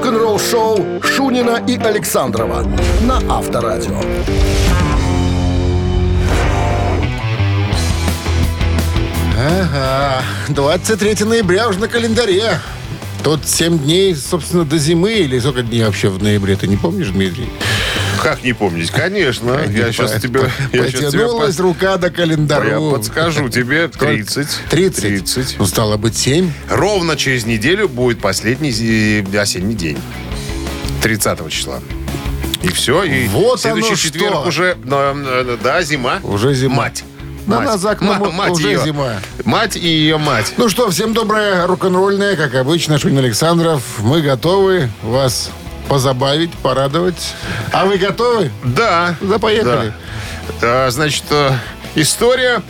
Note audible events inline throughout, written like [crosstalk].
Рок-н-ролл-шоу Шунина и Александрова на Авторадио. Ага, 23 ноября уже на календаре. Тут 7 дней, собственно, до зимы. Или сколько дней вообще в ноябре? Ты не помнишь, Дмитрий? Как не помнить? Конечно. Я сейчас тебе... я Потянулась рука до Я календаря. подскажу тебе 30. 30. 30. Ну, стало быть, 7. Ровно через неделю будет последний зи- осенний день. 30 числа. И все. И Вот следующий четверг что. уже, э, э, да, зима. Уже зима. Мать. Мать. на за окном Ма- мать уже ее. зима. Мать и ее мать. Ну что, всем доброе рок-н-ролльное, как обычно, Шунин Александров. Мы готовы вас позабавить, порадовать. А вы готовы? Да. Да, поехали. Да. А, Значит, э, история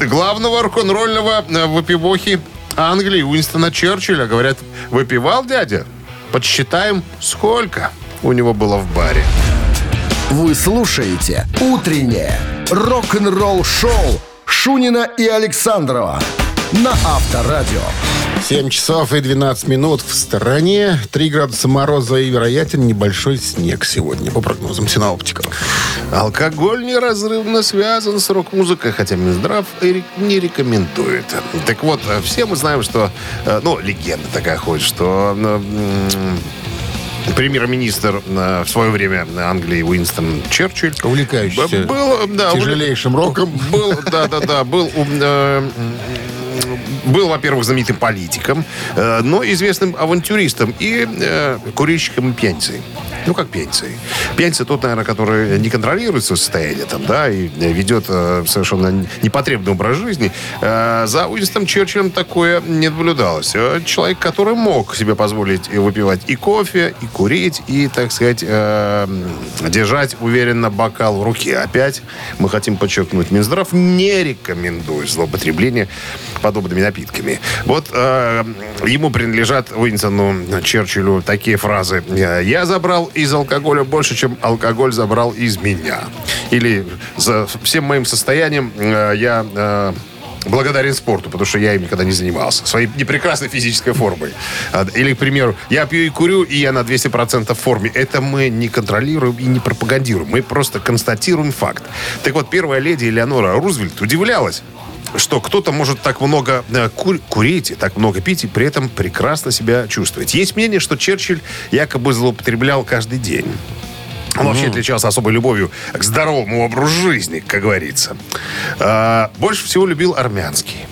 главного рок-н-ролльного э, выпивохи Англии Уинстона Черчилля. Говорят, выпивал дядя? Подсчитаем, сколько у него было в баре. Вы слушаете «Утреннее рок-н-ролл-шоу» Шунина и Александрова на Авторадио. 7 часов и 12 минут в стороне. 3 градуса мороза и вероятен небольшой снег сегодня, по прогнозам синоптиков. Алкоголь неразрывно связан с рок-музыкой, хотя Минздрав не рекомендует. Так вот, э, все мы знаем, что... э, Ну, легенда такая ходит, что... э, Премьер-министр в свое время Англии Уинстон Черчилль Увлекающийся был, да, тяжелейшим роком. Был, да, да, да, был, был, во-первых, знаменитым политиком, э, но известным авантюристом и э, курильщиком и пьяницей. Ну, как пьяницей. Пьяница тот, наверное, который не контролирует свое состояние там, да, и ведет э, совершенно непотребный образ жизни. Э, за Уинстоном Черчиллем такое не наблюдалось. Э, Человек, который мог себе позволить выпивать и кофе, и курить, и, так сказать, э, держать уверенно бокал в руке. Опять мы хотим подчеркнуть, Минздрав не рекомендует злоупотребление подобными напитками. Вот э, ему принадлежат Уинстону Черчиллю такие фразы. «Я забрал из алкоголя больше, чем алкоголь забрал из меня». Или «За всем моим состоянием э, я...» э, благодарен спорту, потому что я им никогда не занимался. Своей непрекрасной физической формой. А, Или, к примеру, я пью и курю, и я на 200% в форме. Это мы не контролируем и не пропагандируем. Мы просто констатируем факт. Так вот, первая леди Элеонора Рузвельт удивлялась, что кто-то может так много э, кур- курить и так много пить, и при этом прекрасно себя чувствовать. Есть мнение, что Черчилль якобы злоупотреблял каждый день. Он вообще отличался особой любовью к здоровому образу жизни, как говорится. А, больше всего любил армянский.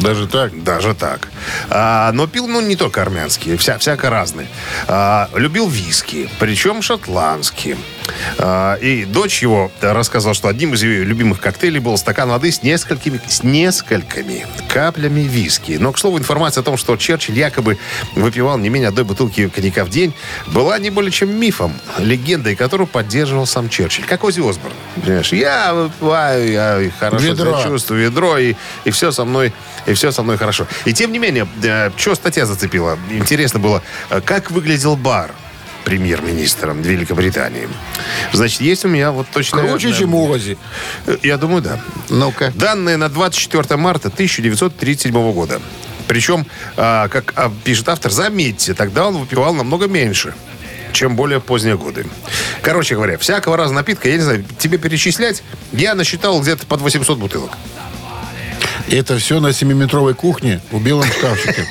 Даже так? Даже так. А, но пил, ну, не только армянские, вся, всяко разные. А, любил виски, причем шотландские. А, и дочь его рассказала, что одним из ее любимых коктейлей был стакан воды с несколькими, с несколькими каплями виски. Но, к слову, информация о том, что Черчилль якобы выпивал не менее одной бутылки коньяка в день, была не более чем мифом, легендой, которую поддерживал сам Черчилль. Как Ози Осборн. Понимаешь, я выпиваю, я хорошо Ведро. себя чувствую, ведро, и, и все со мной, и все со мной хорошо. И тем не менее, э, что статья зацепила? Интересно было, э, как выглядел бар премьер-министра Великобритании. Значит, есть у меня вот точно... Круче, чем у Ози. Я думаю, да. Ну-ка. Данные на 24 марта 1937 года. Причем, а, как а, пишет автор, заметьте, тогда он выпивал намного меньше чем более поздние годы. Короче говоря, всякого раза напитка, я не знаю, тебе перечислять, я насчитал где-то под 800 бутылок. И это все на 7-метровой кухне в белом шкафчике.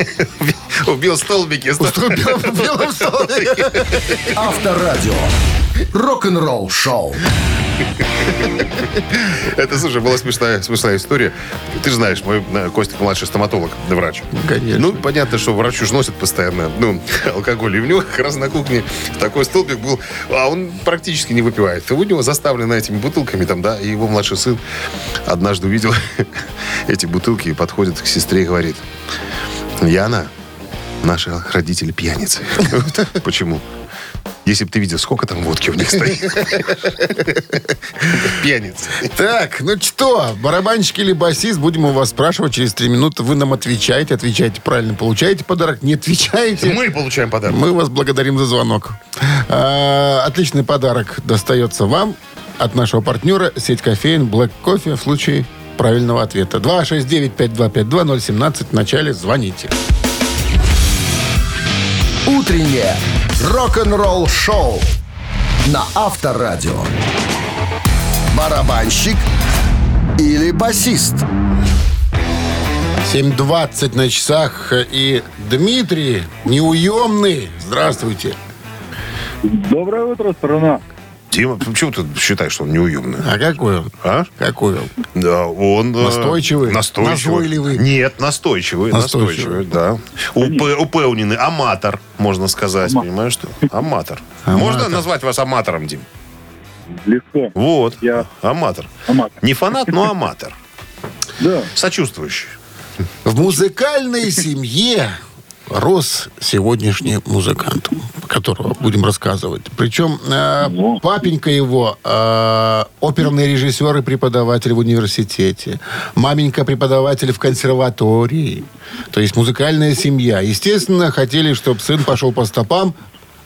[laughs] Убил столбики. В белом столбике. Авторадио. Рок-н-ролл-шоу. Это, слушай, была смешная, смешная история. Ты же знаешь, мой э, Костик младший стоматолог, врач. Конечно. Ну, понятно, что врачу ж носит постоянно, ну, [laughs] алкоголь. И у него как раз на кухне такой столбик был, а он практически не выпивает. И у него заставлено этими бутылками там, да, и его младший сын однажды увидел [laughs] эти бутылки и подходит к сестре и говорит, Яна, наши родители пьяницы. [laughs] Почему? Если бы ты видел, сколько там водки у них стоит. [laughs] Пьяницы. Так, ну что, барабанщик или басист, будем у вас спрашивать через три минуты. Вы нам отвечаете, отвечаете правильно, получаете подарок, не отвечаете. Мы получаем подарок. Мы вас благодарим за звонок. А, отличный подарок достается вам от нашего партнера сеть кофеин Black Coffee в случае правильного ответа. 269-5252-017 в начале звоните. Утреннее рок-н-ролл-шоу на Авторадио. Барабанщик или басист? 7.20 на часах. И Дмитрий, неуемный. Здравствуйте. Доброе утро, страна. Дима, почему ты считаешь, что он неуемный? А какой он? А? Какой он? Да, он... э, Настойчивый? Настойчивый. Назойливый? Нет, настойчивый. Настойчивый. Настойчивый, да. Упе- упевненный. Аматор, можно сказать. Понимаешь, что? Аматор. Можно Аматор. назвать вас аматором, Дим? Легко. Вот. Я- Аматор. Аматор. Не фанат, но аматор. Да. Сочувствующий. В музыкальной семье рос сегодняшний музыкант, которого будем рассказывать. Причем э, Во. папенька его э, оперный режиссер и преподаватель в университете. Маменька преподаватель в консерватории. То есть музыкальная семья. Естественно, хотели, чтобы сын пошел по стопам.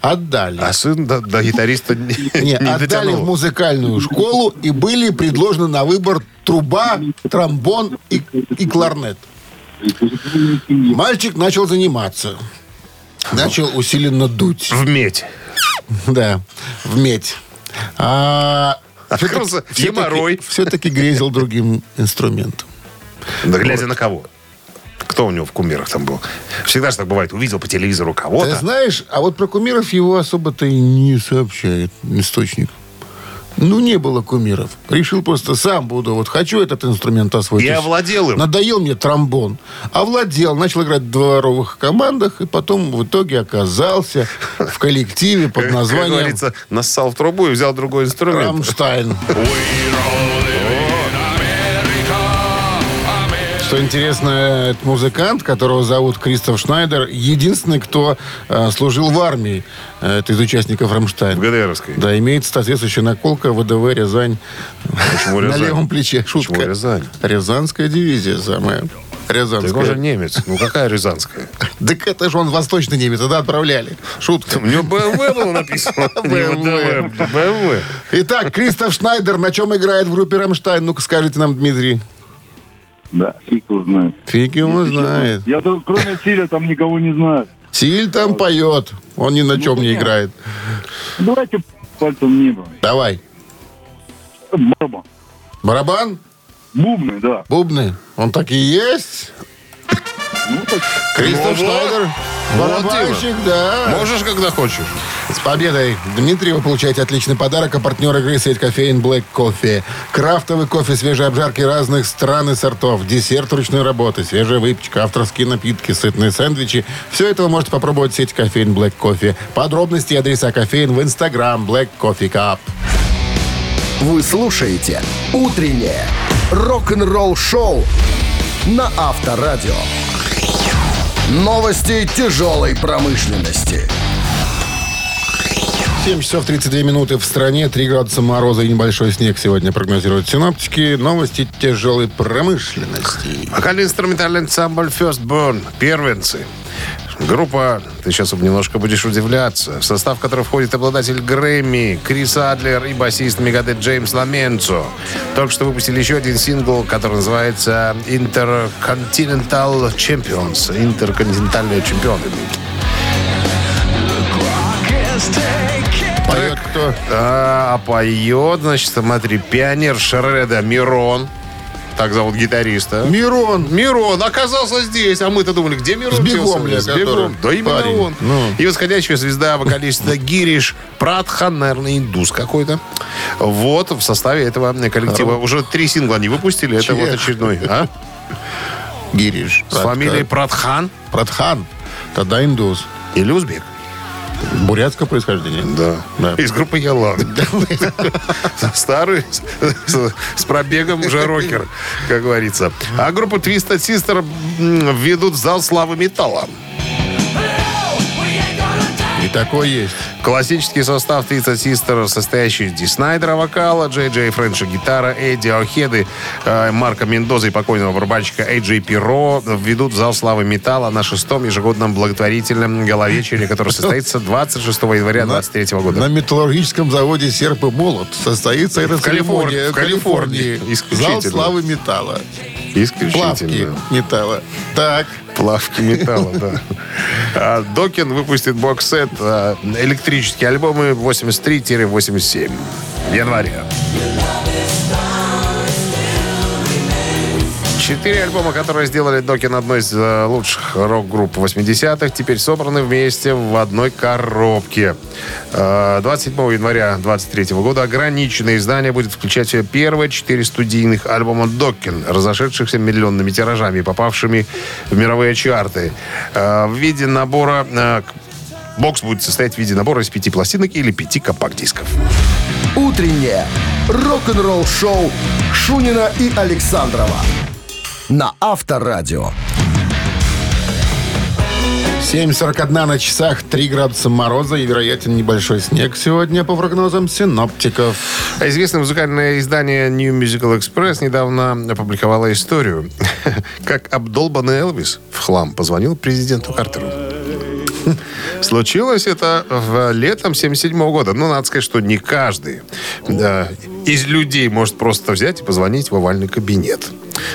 Отдали. А сын до, до гитариста не, Не, [laughs] отдали в дотянул. музыкальную школу и были предложены на выбор труба, тромбон и, и кларнет. Мальчик начал заниматься. Начал усиленно дуть. В медь. Да, в медь. А Открылся геморрой. все-таки грезил другим инструментом. Да глядя на кого? Кто у него в кумирах там был? Всегда же так бывает. Увидел по телевизору Ты кого-то. знаешь, а вот про кумиров его особо-то и не сообщает источник. Ну, не было кумиров. Решил просто сам буду. Вот хочу этот инструмент освоить. И овладел им. Надоел мне тромбон. Овладел. Начал играть в дворовых командах. И потом в итоге оказался в коллективе под Как названием говорится, нассал в трубу и взял другой инструмент. «Рамштайн». Что интересно, этот музыкант, которого зовут Кристоф Шнайдер, единственный, кто э, служил в армии. э, Это из участников В «Рамштайн». ГДРовской. Да, имеет соответствующая наколка ВДВ Рязань Почему на Рязань? левом плече. Шутка. Почему Рязань? Рязанская дивизия самая. Так он же Рязанская. немец. Ну какая рязанская? [laughs] Так это же он восточный немец, тогда отправляли. Шутка. У него БМВ было написано. [laughs] БМВ. Итак, Кристоф Шнайдер на чем играет в группе «Рамштайн»? Ну-ка скажите нам, Дмитрий. Да, фиг его знает. Фиг его знает. Я кроме Силя там никого не знаю. Силь там поет. Он ни на чем не играет. Давайте пальцем в небо. Давай. Барабан. Барабан? Бубны, да. Бубны? Он так и есть? Ну, так, Кристоф Ну Шнайдер. Вот, Барабанщик, да. Можешь, когда хочешь. С победой, Дмитрий, вы получаете отличный подарок. А партнер игры сеть кофеин Black Coffee. Крафтовый кофе свежей обжарки разных стран и сортов. Десерт ручной работы, свежая выпечка, авторские напитки, сытные сэндвичи. Все это вы можете попробовать в сети кофеин Black Coffee. Подробности и адреса кофеин в инстаграм Black Coffee Cup. Вы слушаете «Утреннее рок-н-ролл-шоу» на Авторадио. Новости тяжелой промышленности. 7 часов 32 минуты в стране, 3 градуса мороза и небольшой снег сегодня прогнозируют синоптики. Новости тяжелой промышленности. Вокально-инструментальный ансамбль First Burn. Первенцы. Группа, ты сейчас немножко будешь удивляться, в состав которой входит обладатель Грэмми Крис Адлер и басист Мегадет Джеймс Ламенцо. Только что выпустили еще один сингл, который называется Intercontinental Champions. Интерконтинентальные чемпионы. Поет кто? А, поет, значит, смотри, пионер Шреда Мирон. Так зовут гитариста. Мирон. Мирон оказался здесь, а мы-то думали, где Мирон? С бегом, бля, С бегом. Да именно парень. он. Ну. И восходящая звезда вокалиста Гириш Пратхан, наверное, индус какой-то. Вот в составе этого коллектива. Уже три сингла они выпустили. Это вот очередной. А? Гириш. С фамилией Пратхан Пратхан. Тогда индус. или узбек. Бурятского происхождения. Да. Да. Из группы Ялан. Старый, с, пробегом уже рокер, как говорится. А группу Twisted Sister ведут в зал славы металла. Такой есть. Классический состав Twisted Sister, состоящий из Ди Снайдера вокала, Джей Джей Френша гитара, Эдди Охеды, э, Марка Мендоза и покойного барабанщика Эйджей Пиро ведут в зал славы металла на шестом ежегодном благотворительном головечере, который состоится 26 января 2023 года. На металлургическом заводе «Серп и молот» состоится эта Калифор- церемония в Калифорнии. Зал славы металла. Плавки Исключительно. металла. Так, Плавки металла, да. А Докин выпустит бокс-сет а, электрические альбомы 83-87 в Четыре альбома, которые сделали Докин одной из э, лучших рок-групп 80-х, теперь собраны вместе в одной коробке. Э, 27 января 23 года ограниченное издание будет включать первые четыре студийных альбома Докин, разошедшихся миллионными тиражами попавшими в мировые чарты. Э, в виде набора... э, Бокс будет состоять в виде набора из пяти пластинок или пяти компакт-дисков. Утреннее рок-н-ролл-шоу Шунина и Александрова на Авторадио. 7.41 на часах, 3 градуса мороза и вероятен небольшой снег сегодня по прогнозам синоптиков. Известное музыкальное издание New Musical Express недавно опубликовало историю, [laughs] как обдолбанный Элвис в хлам позвонил президенту Картеру. [laughs] Случилось это в летом 77 года. Ну, надо сказать, что не каждый да, из людей может просто взять и позвонить в овальный кабинет.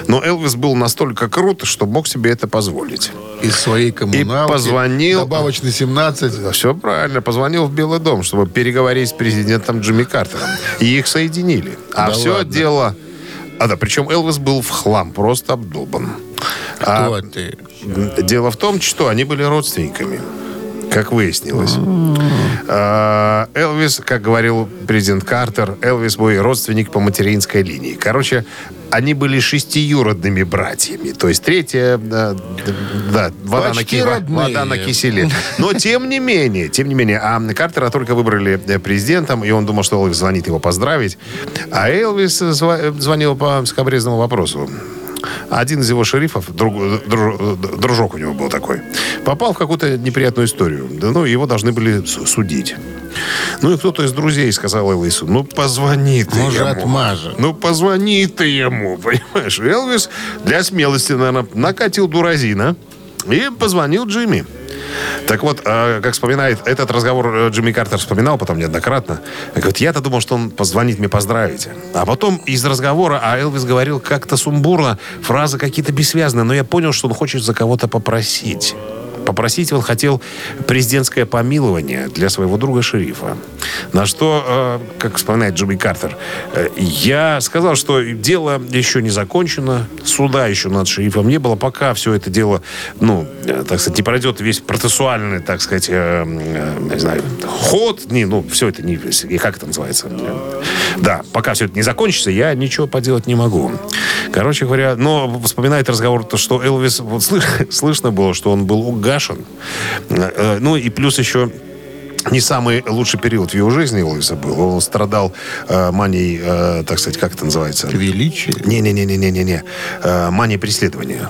Но Элвис был настолько крут, что мог себе это позволить. Из своей коммуналки. позвонил- Добавочный 17. Да, все правильно. Позвонил в Белый дом, чтобы переговорить с президентом Джимми Картером. И их соединили. А Да все ладно? дело... А да, причем Элвис был в хлам, просто обдолбан. Кто А ты? дело в том, что они были родственниками. Как выяснилось. А, Элвис, как говорил президент Картер, Элвис мой родственник по материнской линии. Короче, они были шестиюродными братьями. То есть третья, да, да, вода, на, ки- вода на киселе. Но тем не менее, тем не менее, а Картера только выбрали э, президентом, и он думал, что Элвис звонит его поздравить. А Элвис зва- звонил по скобрезному вопросу. Один из его шерифов, друг- друж- дружок у него был такой, попал в какую-то неприятную историю. Ну, его должны были су- судить. Ну, и кто-то из друзей сказал Элвису, ну, позвони ты Может, ему. отмажет. Ну, позвони ты ему, [laughs] понимаешь? Элвис для смелости, наверное, накатил дуразина и позвонил Джимми. Так вот, э, как вспоминает, этот разговор э, Джимми Картер вспоминал потом неоднократно. Говорит, я-то думал, что он позвонит мне поздравить. А потом из разговора, а Элвис говорил как-то сумбурно, фразы какие-то бессвязные, но я понял, что он хочет за кого-то попросить. Попросить он хотел президентское помилование для своего друга шерифа. На что, э, как вспоминает Джимми Картер, э, я сказал, что дело еще не закончено, суда еще над шерифом не было, пока все это дело, ну, э, так сказать, не пройдет весь процессуальный, так сказать, не знаю, ход, не, ну, все это не, и как это называется? Да, пока все это не закончится, я ничего поделать не могу. Короче говоря, но вспоминает разговор, то, что Элвис, вот слыш- [laughs] слышно было, что он был угашен. Э, э, Ну и плюс еще не самый лучший период в его жизни Элвиса был. Он страдал э, манией, э, так сказать, как это называется? Величие. Не-не-не-не-не-не. Э, мания преследования.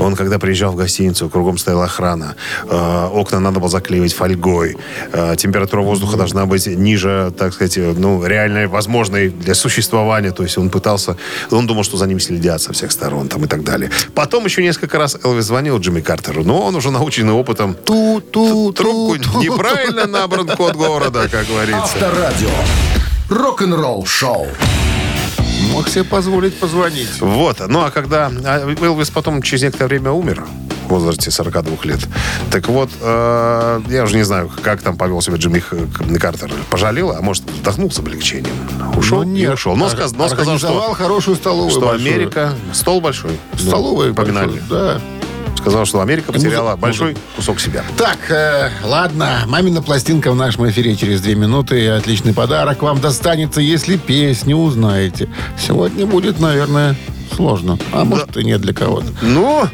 Он, когда приезжал в гостиницу, кругом стояла охрана. Э, окна надо было заклеивать фольгой. Э, температура воздуха должна быть ниже, так сказать, э, ну, реальной, возможной для существования. То есть он пытался... Он думал, что за ним следят со всех сторон там, и так далее. Потом еще несколько раз Элвис звонил Джимми Картеру, но он уже наученный опытом Ту-ту, трубку неправильно набран код города, как говорится. Авторадио. Рок-н-ролл-шоу. Мог себе позволить позвонить. Вот. Ну, а когда а Элвис потом через некоторое время умер, в возрасте 42 лет, так вот, э, я уже не знаю, как там повел себя Джимми Картер. Пожалел, а может, вздохнул с облегчением. Ушел Ну, и нет. ушел. Но, сказ- но сказал, что, хорошую столовую что большую. Америка... Стол большой. Столовую Ну, поминальный. большую, Да. Сказал, что Америка потеряла музы- большой кусок себя. Так, э, ладно. Мамина пластинка в нашем эфире через две минуты. И отличный подарок вам достанется, если песню узнаете. Сегодня будет, наверное, сложно. А может и нет для кого-то. Ну,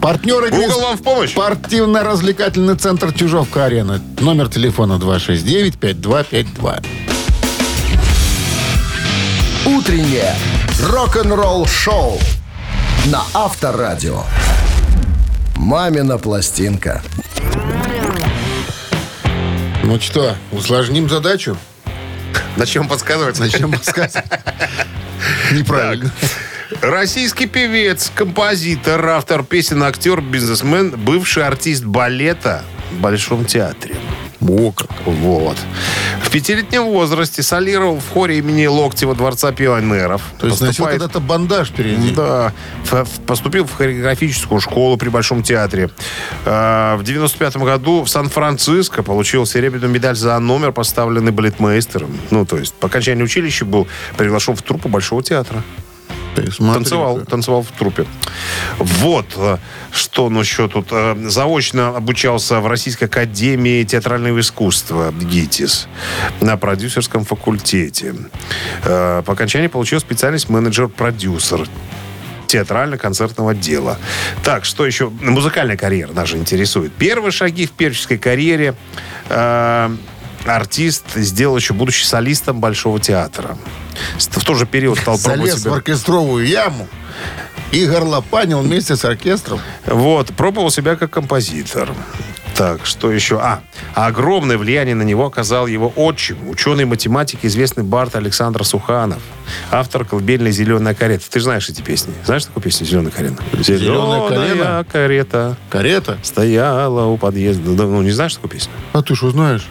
Партнер игры Google вам в помощь. Спортивно-развлекательный центр Чижовка-Арена. Номер телефона 269-5252. Утреннее рок-н-ролл-шоу на Авторадио. «Мамина пластинка». Ну что, усложним задачу? Начнем подсказывать. Зачем сказать? [laughs] Неправильно. Российский певец, композитор, автор песен, актер, бизнесмен, бывший артист балета в Большом театре. Как. Вот. В пятилетнем возрасте солировал в хоре имени Локтева Дворца пионеров. То есть Поступает- когда-то бандаж впереди. Да. Поступил в хореографическую школу при Большом театре. А, В 95 году в Сан-Франциско получил серебряную медаль за номер, поставленный балетмейстером. Ну, то есть по окончании училища был приглашен в труппу Большого театра. Ты смотри, Танцевал, как. танцевал в трупе. Вот, э, что ну еще тут. э, Заочно обучался в Российской академии театрального искусства ГИТИС на продюсерском факультете. Э, По окончании получил специальность менеджер-продюсер театрально-концертного дела. Так, что еще? Музыкальная карьера нас же интересует. Первые шаги в певческой карьере э, артист сделал еще будучи солистом Большого театра. В тот же период стал пробовать Залез в себя. оркестровую яму и горлопанил вместе с оркестром. Вот, пробовал себя как композитор. Так, что еще? А, огромное влияние на него оказал его отчим, ученый математик, известный бард Александр Суханов, автор колыбельной «Зеленая карета». Ты же знаешь эти песни? Знаешь такую песню «Зеленая карета»? «Зеленая «Зеленая карета Карета? стояла у подъезда». Да, Ну, не знаешь такую песню? А ты что знаешь?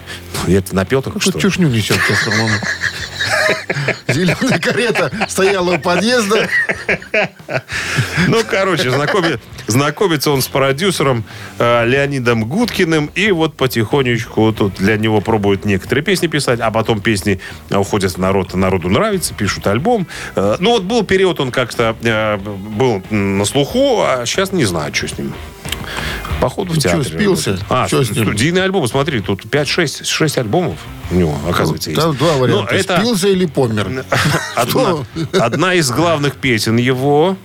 Ну, Я напел только Что что. чушню несет сейчас. [laughs] Зеленая карета стояла у подъезда. Ну, короче, знакоми- знакомится он с продюсером э, Леонидом Гудкиным, и вот потихонечку тут для него пробуют некоторые песни писать, а потом песни э, уходят в народ, народу нравится, пишут альбом. Э, ну, вот был период, он как-то э, был на слуху, а сейчас не знаю, что с ним. Походу в Ну, театре. чё, спился? А, Чё с ним? студийные альбомы, смотри, тут 5-6 6 альбомов у него, оказывается, есть. Там два Ну, варианта. это- Спился или помер. [laughs] Одна, одна из главных песен его,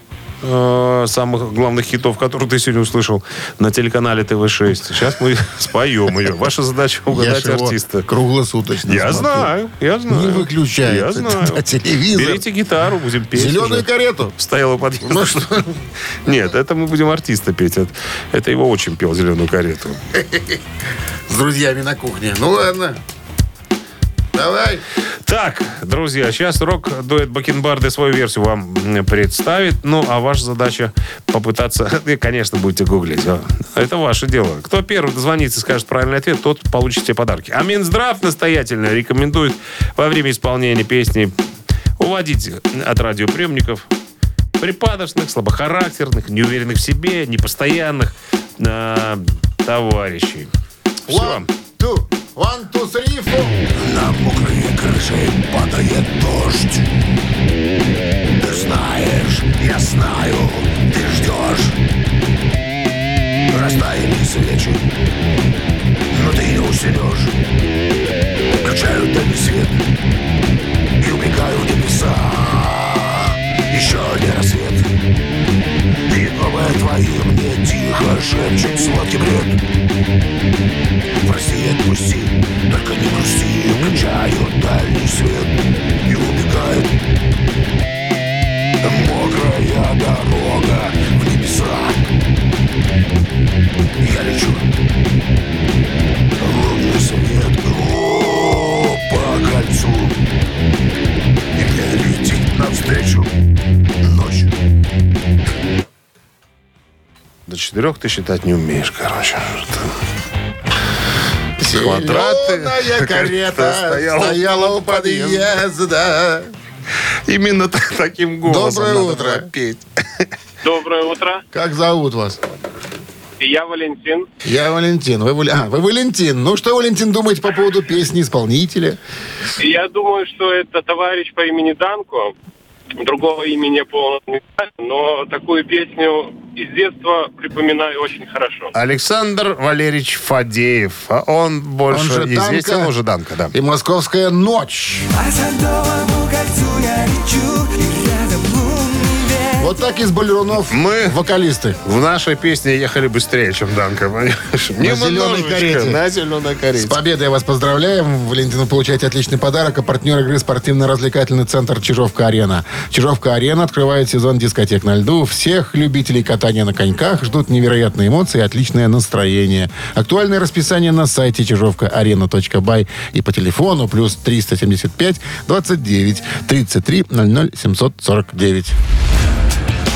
э, самых главных хитов, которые ты сегодня услышал на телеканале ТВ-6. Сейчас мы [laughs] споем ее. Ваша задача угадать артиста. круглосуточно Я смотрю. знаю, я знаю. Не выключает Я знаю. на телевизор. Берите гитару, будем петь. Зеленую уже. карету. Стояла под Ну что? [laughs] Нет, это мы будем артиста петь. Это, это его очень пел «Зеленую карету». [laughs] С друзьями на кухне. Ну ладно. Давай. Так, друзья, сейчас рок-дуэт Бакенбарды свою версию вам представит. Ну, а ваша задача попытаться... [laughs] Вы, конечно, будете гуглить. а. Это ваше дело. Кто первый дозвонится и скажет правильный ответ, тот получит себе подарки. А Минздрав настоятельно рекомендует во время исполнения песни уводить от радиоприемников припадочных, слабохарактерных, неуверенных в себе, непостоянных э, товарищей. Все. Two, one, two, three. На мокрые крыши падает дождь. Ты знаешь, я знаю, ты ждешь. Растаяли свечи, но ты не усидешь Включаю дальний свет и убегаю в небеса тихо шепчут сладкий бред. Прости, отпусти, только не грусти Включаю дальний свет и убегает Мокрая дорога в небеса. Я лечу четырех ты считать не умеешь, короче. Квадраты. Карета [laughs] Стояла стояла у подъезда. Именно таким голосом Доброе надо утро. петь. Доброе утро. Как зовут вас? Я Валентин. Я Валентин. Вы, а, вы Валентин. Ну что, Валентин, думаете по поводу песни исполнителя? Я думаю, что это товарищ по имени Данко. Другого имени полного не знаю, но такую песню из детства припоминаю очень хорошо. Александр Валерьевич Фадеев. А он больше Он же известен Данка. уже Данка, да. И «Московская ночь». Вот так из балерунов Мы- вокалисты. В нашей песне ехали быстрее, чем Данка. понимаешь? зеленой Немножечко, карете. На зеленой карете. С победой вас поздравляем. Валентин, вы получаете отличный подарок. А партнер игры спортивно-развлекательный центр «Чижовка-арена». «Чижовка-арена» открывает сезон дискотек на льду. Всех любителей катания на коньках ждут невероятные эмоции и отличное настроение. Актуальное расписание на сайте чижовка-арена.бай и по телефону плюс 375 29 33 00 749.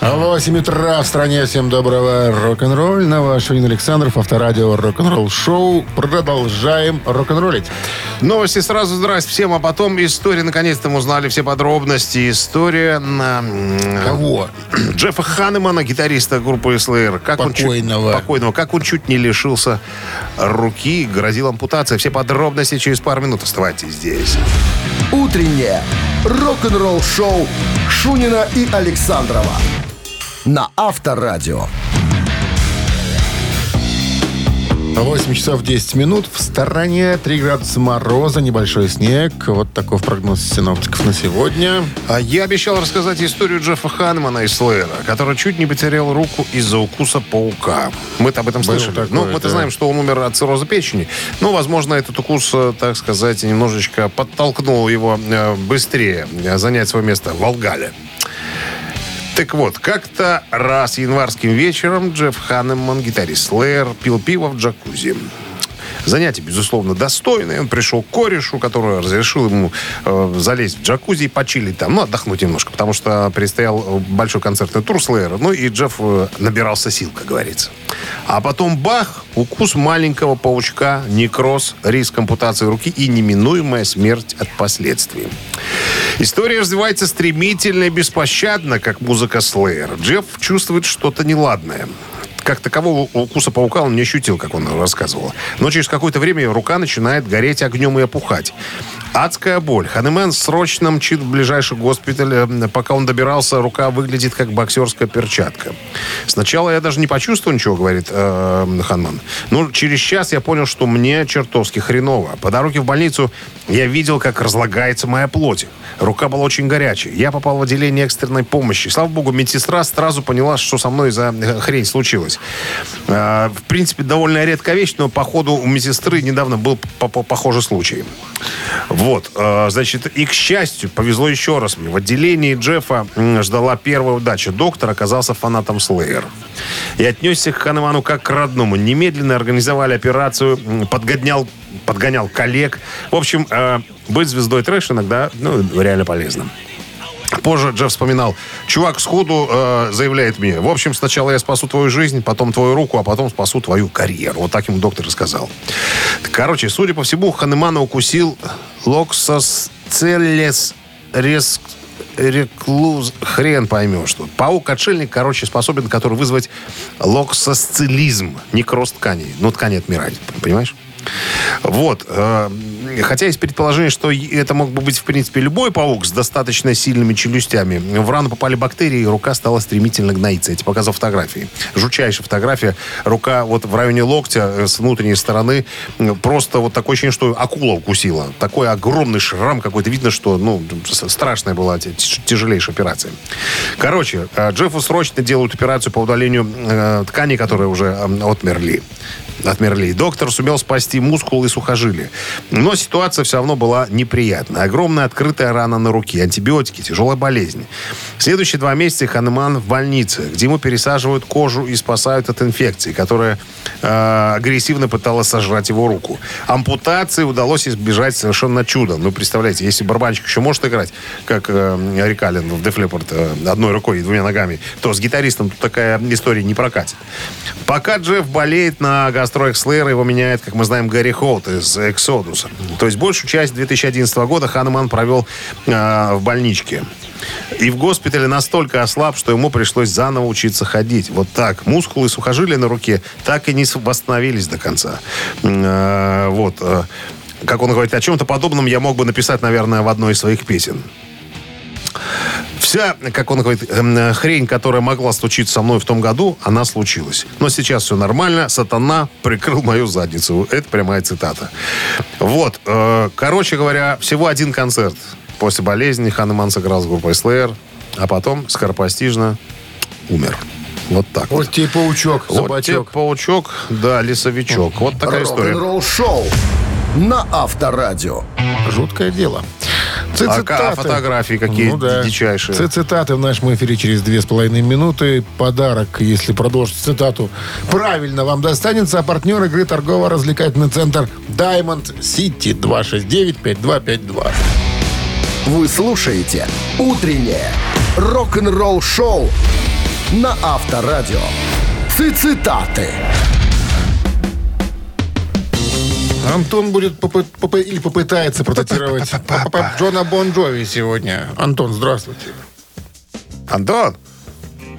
8 утра в стране. Всем доброго рок-н-ролл. На Вашин Александров, авторадио рок-н-ролл шоу. Продолжаем рок-н-роллить. Новости сразу здрасте всем, а потом история. Наконец-то мы узнали все подробности. История на... м, Кого? Джеффа Ханемана, гитариста группы Slayer. Как Он Покойного. чуть, покойного. Как он чуть не лишился руки, грозил ампутация. Все подробности через пару минут. Оставайтесь здесь. Утреннее рок-н-ролл-шоу Шунина и Александрова на Авторадио. 8 часов 10 минут. В стороне 3 градуса мороза, небольшой снег. Вот такой прогноз синоптиков на сегодня. А я обещал рассказать историю Джеффа Ханемана из Слэйра, который чуть не потерял руку из-за укуса паука. Мы-то об этом Было слышали. такое, ну, мы-то да. знаем, что он умер от цирроза печени. Ну, возможно, этот укус, э, так сказать, немножечко подтолкнул его э, быстрее э, занять свое место в Волгале. Так вот, как-то раз январским вечером Джефф Ханеман, гитарист Слэйр, пил пиво в джакузи. Занятие, безусловно, достойное. Он пришел к корешу, который разрешил ему э, залезть в джакузи и почилить там, ну, отдохнуть немножко, потому что предстоял большой концертный тур Слэйра. Ну, и Джефф э, набирался сил, как говорится. А потом бах, укус маленького паучка, некроз, риск ампутации руки и неминуемая смерть от последствий. История развивается стремительно и беспощадно, как музыка Слэйр. Джефф чувствует что-то неладное. Как такового укуса паука он не ощутил, как он рассказывал. Но через какое-то время рука начинает гореть огнем и опухать. Адская боль. Ханемен срочно мчит в ближайший госпиталь. Э, Пока он добирался, рука выглядит как боксерская перчатка. Сначала я даже не почувствовал ничего, говорит э, Ханман. Но через час я понял, что мне чертовски хреново. По дороге в больницу я видел, как разлагается моя плоть. Рука была очень горячей. Я попал в отделение экстренной помощи. Слава богу, медсестра сразу поняла, что со мной за э, хрень случилось. Э, В принципе, довольно редкая вещь, но походу у медсестры недавно был по- по- похожий случай. Вот, э, значит, и к счастью, повезло еще раз мне. В отделении Джеффа ждала первая удача. Доктор оказался фанатом Слэйер. И отнесся к Ханеману как к родному. Немедленно организовали операцию, подгонял, подгонял коллег. В общем, э, быть звездой трэш иногда ну, реально полезно. Позже Джефф вспоминал, чувак сходу э, заявляет мне, в общем, сначала я спасу твою жизнь, потом твою руку, а потом спасу твою карьеру. Вот так ему доктор и сказал. Короче, судя по всему, Ханемана укусил локсос целес рес реклуз, хрен поймешь что. Паук-отшельник, короче, способен, который вызвать локсосцилизм, некроз тканей. Ну, ткани отмирать, понимаешь? Вот. э, Хотя есть предположение, что это мог бы быть, в принципе, любой паук с достаточно сильными челюстями. В рану попали бактерии, и рука стала стремительно гноиться. Я тебе показал фотографии. Жучайшая фотография. Рука вот в районе локтя э, с внутренней стороны. Просто вот такое ощущение, что акула укусила. Такой огромный шрам какой-то. Видно, что, ну, страшная была тяжелейшая операция. Короче, э, Джеффу срочно делают операцию по удалению э, тканей, которые уже отмерли. Отмерли. Доктор сумел спасти мускулы и сухожилия. Но ситуация все равно была неприятная. Огромная открытая рана на руке, антибиотики, тяжелая болезнь. Следующие два месяца Ханеман в больнице, где ему пересаживают кожу и спасают от инфекции, которая э, агрессивно пыталась сожрать его руку. Ампутации удалось избежать совершенно чудом. Ну, представляете, если барабанщик еще может играть, как э, Рикалин в Leppard, э, одной рукой и двумя ногами, то с гитаристом тут такая история не прокатит. Пока Джефф болеет на гастроях Слэйра, его меняет, как мы знаем, Гарри Холт из Exodus. То есть большую часть 2011 года Ханеман провел э, в больничке. И в госпитале настолько ослаб, что ему пришлось заново учиться ходить. Вот так. Мускулы и сухожилия на руке так и не восстановились до конца. Э, вот. э, Как он говорит, о чем-то подобном я мог бы написать, наверное, в одной из своих песен. Вся, как он говорит, эм, хрень, которая могла случиться со мной в том году, она случилась. Но сейчас все нормально. Сатана прикрыл мою задницу. Это прямая цитата. Вот. э, Короче говоря, всего один концерт. После болезни Ханеман сыграл с группой Slayer, а потом скоропостижно умер. Вот так вот. Вот тебе паучок, Вот тебе собачок. паучок, да, лесовичок. Вот такая история. Рок-н-ролл-шоу на Авторадио. Жуткое дело. А, Цитаты. а фотографии какие Ну да. дичайшие. Цитаты в нашем эфире через две с половиной минуты. Подарок, если продолжить цитату, правильно вам достанется. А партнер игры торгово-развлекательный центр Diamond City 269-5252. Вы слушаете «Утреннее рок-н-ролл-шоу» на Авторадио. Цитаты. Антон будет попы- попы- или попытается процитировать папа Джона Бон Джови сегодня. Антон, здравствуйте. Антон,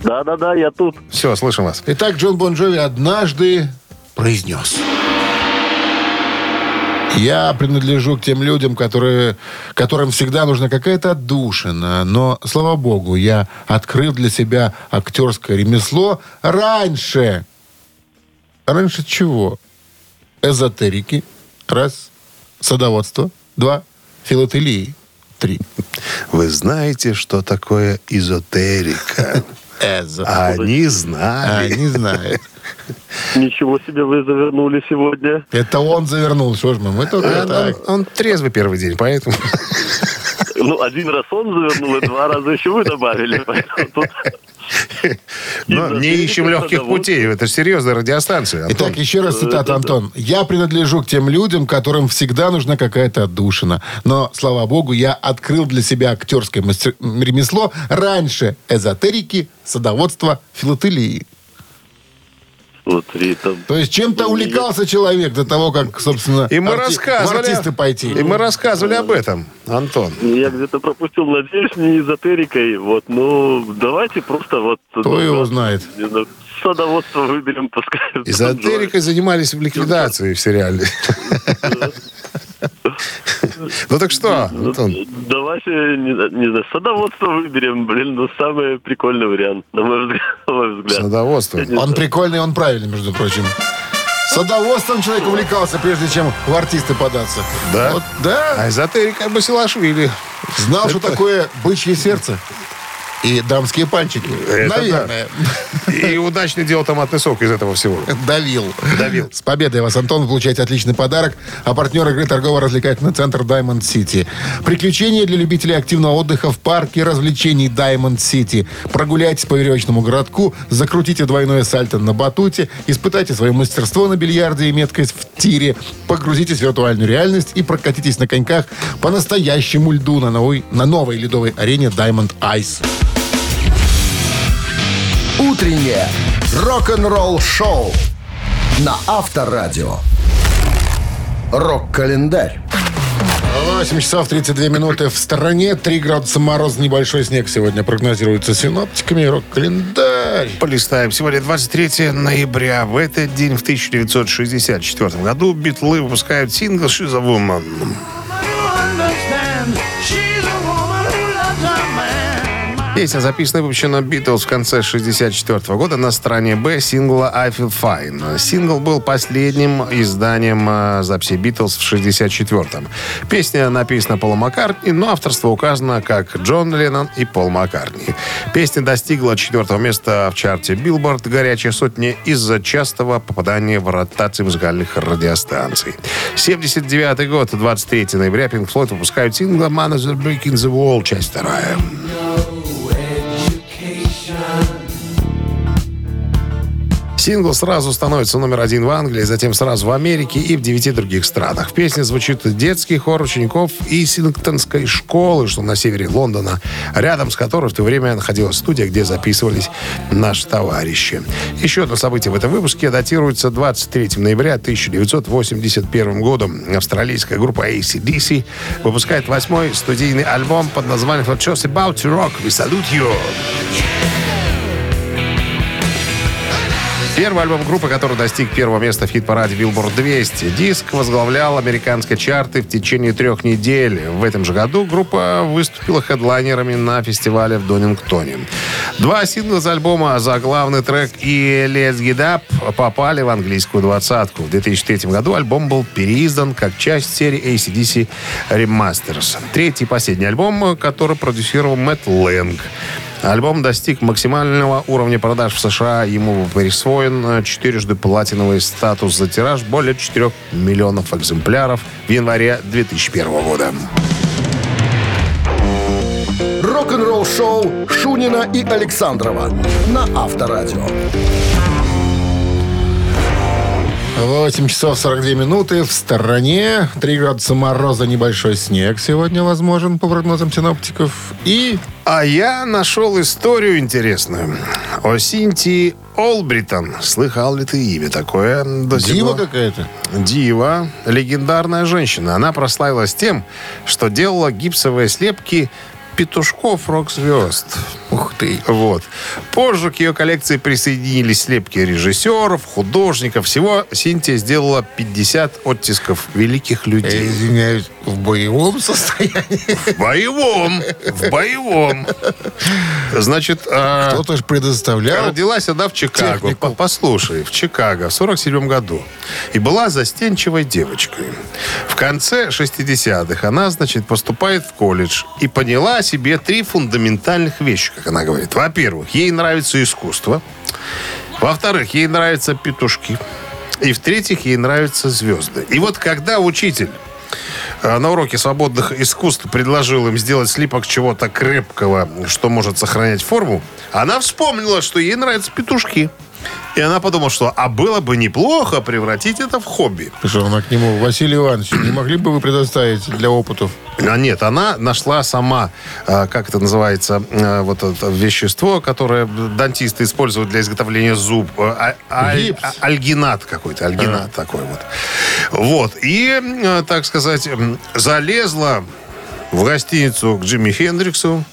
Да-да-да, я тут. все, слышим вас. Итак, Джон Бон Джови однажды произнес. Я принадлежу к тем людям, которые, которым всегда нужна какая-то отдушина. Но, слава богу, я открыл для себя актерское ремесло раньше. Раньше чего? Эзотерики. Раз. Садоводство. Два. Филателии. Три. Вы знаете, что такое эзотерика? Эзо. А Они А, знали. не знаю. Ничего себе вы завернули сегодня. Это он завернул, что ж мы? Мы только Он, так. он трезвый первый день, поэтому... Ну, один раз он завернул, и два раза еще вы добавили. Тут Но не ищем легких путей. Это же серьезная радиостанция. Антон. Итак, еще раз цитата, Антон. «Я принадлежу к тем людям, которым всегда нужна какая-то отдушина. Но, слава богу, я открыл для себя актерское мастер- ремесло раньше эзотерики, садоводства, филателии». Смотри, там... То есть чем-то увлекался человек до того, как, собственно, И мы арти- рассказывали... артисты пойти. И мы рассказывали об этом, Антон. Я где-то пропустил, надеюсь, не эзотерикой. Вот, ну, давайте просто вот... Кто ну, его знает? Садоводство выберем, пускай. Эзотерикой занимались в ликвидации в сериале. Ну так что, Антон? Давайте, не, знаю- садоводство выберем. Блин, ну, самый прикольный вариант, на мой [laughs] взгляд. Садоводство. Он прикольный, он правильный, между прочим. Садоводством человек увлекался, прежде чем в артисты податься. Да? Вот, да. А эзотерика Басилашвили. Знал, что такое бычье сердце. И дамские пальчики. Это Наверное. И удачно делал томатный сок из этого всего. Давил. Давил. С победой вас, Антон. Вы получаете отличный подарок. А партнер игры торгово-развлекательный центр Diamond City. Приключения для любителей активного отдыха в парке развлечений Diamond City. Прогуляйтесь по веревочному городку, закрутите двойное сальто на батуте, испытайте свое мастерство на бильярде и меткость в тире, погрузитесь в виртуальную реальность и прокатитесь на коньках по настоящему льду на новой, на новой ледовой арене Diamond Ice. Утреннее рок-н-ролл-шоу на Авторадио. Рок-календарь. 8 часов 32 минуты в стороне. 3 градуса мороз, небольшой снег сегодня прогнозируется синоптиками. Рок-календарь. Полистаем. Сегодня 23 ноября. В этот день, в 1964 году, Битлы выпускают сингл «She's a Woman». Песня записана и выпущена Битлз в конце 64 года на стороне «Б» сингла «I Feel Fine». Сингл был последним изданием э, записи Битлз в 64-м. Песня написана Полом Маккартни, но авторство указано как Джон Леннон и Пол Маккартни. Песня достигла четвертого места в чарте Билборд «Горячая сотня» из-за частого попадания в ротации музыкальных радиостанций. 79 год, 23 ноября, Pink Floyd выпускают сингл «Another Brick in the Wall», часть вторая. Сингл сразу становится номер один в Англии, затем сразу в Америке и в девяти других странах. В песне звучит детский хор учеников Исингтонской школы, что на севере Лондона, рядом с которой в то время находилась студия, где записывались наши товарищи. Еще одно событие в этом выпуске датируется 23 ноября 1981 годом. Австралийская группа ACDC выпускает восьмой студийный альбом под названием «For Just About to Rock». We salute you! Первый альбом группы, который достиг первого места в хит-параде Billboard 200. Диск возглавлял американские чарты в течение трех недель. В этом же году группа выступила хедлайнерами на фестивале в Донингтоне. Два сингла из альбома за главный трек и Let's Get Up попали в английскую двадцатку. В 2003 году альбом был переиздан как часть серии ACDC Remasters. Третий и последний альбом, который продюсировал Мэтт Лэнг. Альбом достиг максимального уровня продаж в США. Ему присвоен э, четырежды платиновый статус за тираж более 4 миллионов экземпляров в январе 2001 года. Рок-н-ролл-шоу Шунина и Александрова на Авторадио. 8 часов 42 минуты. В стороне 3 градуса мороза, небольшой снег сегодня возможен, по прогнозам синоптиков. И А я нашел историю интересную. О Синтии Олбритон. Слыхал ли ты имя такое? до дива какая-то. Дива, легендарная женщина. Она прославилась тем, что делала гипсовые слепки петушков рок-звезд. Ух ты. Вот. Позже к ее коллекции присоединились слепки режиссеров, художников. Всего Синтия сделала 50 оттисков великих Я людей. извиняюсь, в боевом состоянии. В боевом. В боевом. Значит, а, Кто-то же предоставлял. Родилась она в Чикаго. технику. По- Послушай, в Чикаго в 47 году. И была застенчивой девочкой. В конце 60-х она, значит, поступает в колледж и поняла о себе три фундаментальных вещи, как она говорит. Во-первых, ей нравится искусство. Во-вторых, ей нравятся петушки. И в-третьих, ей нравятся звезды. И вот когда учитель на уроке свободных искусств предложил им сделать слипок чего-то крепкого, что может сохранять форму, она вспомнила, что ей нравятся петушки. И она подумала, что а было бы неплохо превратить это в хобби. Что, она к нему, Василий Иванович, не могли бы вы предоставить для опытов? А нет, она нашла сама, э, как это называется, э, вот это вещество, которое дантисты используют для изготовления зуб. э, а- аль- Гипс. а- альгинат какой-то, альгинат такой вот. Вот. И, так сказать, залезла в гостиницу к Джимми Хендриксу,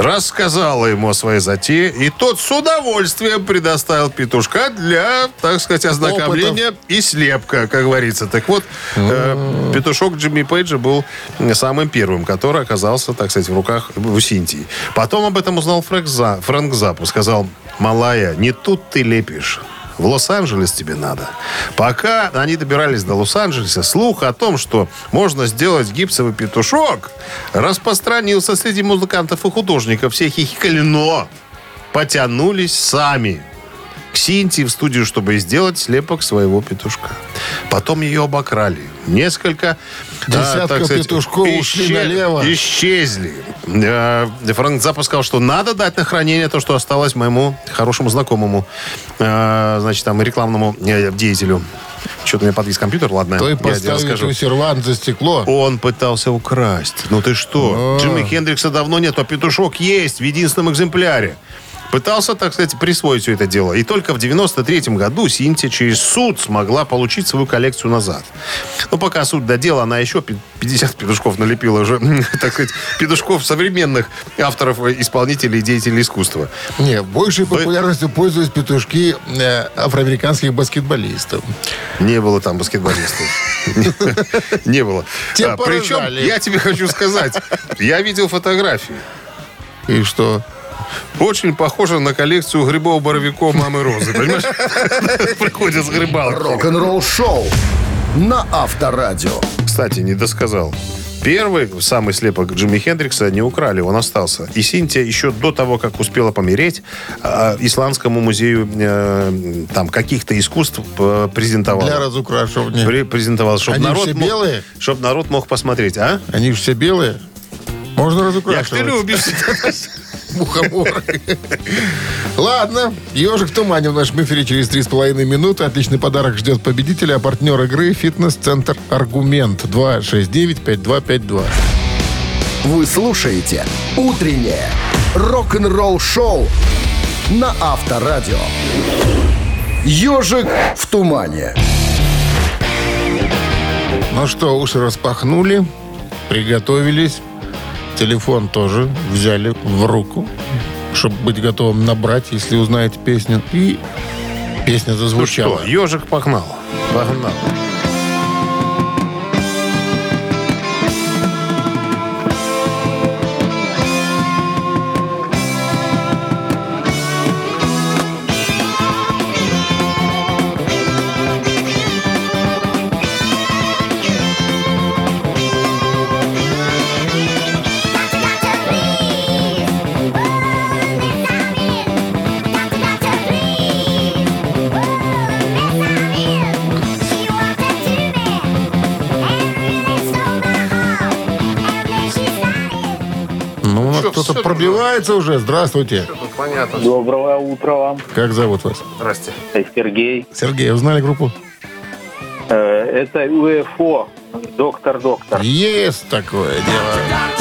рассказала ему о своей затее, и тот с удовольствием предоставил петушка для, так сказать, ознакомления и слепка, как говорится. Так вот, э, петушок Джимми Пейджа был самым первым, который оказался, так сказать, в руках у Синтии. Потом об этом узнал Фрэнк, За, Фрэнк Запу. Сказал, малая, не тут ты лепишь. В Лос-Анджелес тебе надо. Пока они добирались до Лос-Анджелеса, слух о том, что можно сделать гипсовый петушок, распространился среди музыкантов и художников. Все хихикали, но потянулись сами к Синтии в студию, чтобы сделать слепок своего петушка. Потом ее обокрали. Несколько а, Десятка петушков ушли налево. Исчезли. Э, Франк Запа сказал, что надо дать на хранение то, что осталось моему хорошему знакомому, э, значит, там, рекламному э, деятелю. Что-то у меня подвис компьютер, ладно, тебе поставить расскажу. сервант за стекло. Он пытался украсть. Ну ты что? А. Джимми Хендрикса давно нет, а петушок есть в единственном экземпляре. Пытался, так сказать, присвоить все это дело. И только в 93-м году Синтия через суд смогла получить свою коллекцию назад. Но пока суд додела, она еще пи- 50 петушков налепила уже, [laughs] так сказать, петушков современных авторов, э, исполнителей и деятелей искусства. Не, большей популярностью пользуются петушки э, афроамериканских баскетболистов. Не было там баскетболистов. [laughs] Не было. А, Причем, я тебе хочу сказать, я видел фотографии. И что? Очень похоже на коллекцию грибов-боровиков мамы Розы. Понимаешь? [laughs] Приходят с грибалки. Рок-н-ролл шоу на Авторадио. Кстати, не досказал. Первый, самый слепок Джимми Хендрикса не украли, он остался. И Синтия еще до того, как успела помереть, э, Исландскому музею э, там каких-то искусств э, презентовала. Для разукрашивания. Пре- презентовала, чтобы Они народ, все мог- белые? чтоб народ мог посмотреть. А? Они все белые. Можно ты разукрашивать. любишь. [laughs] Мухоморы. Ладно. Ежик в тумане в нашем эфире через 3,5 минуты. Отличный подарок ждет победителя. А партнер игры «Фитнес-центр Аргумент» 269-5252. Вы слушаете «Утреннее рок-н-ролл-шоу» на Авторадио. «Ежик в тумане». Ну что, уши распахнули, приготовились. Телефон тоже взяли в руку, чтобы быть готовым набрать, если узнаете песню. И песня Ну зазвучала. что, ежик погнал. Погнал. Пробивается уже. Здравствуйте. Понятно. Доброе утро вам. Как зовут вас? Здрасте. Это Сергей. Сергей, узнали группу? Э, Это УФО. Доктор, доктор. Есть такое дело.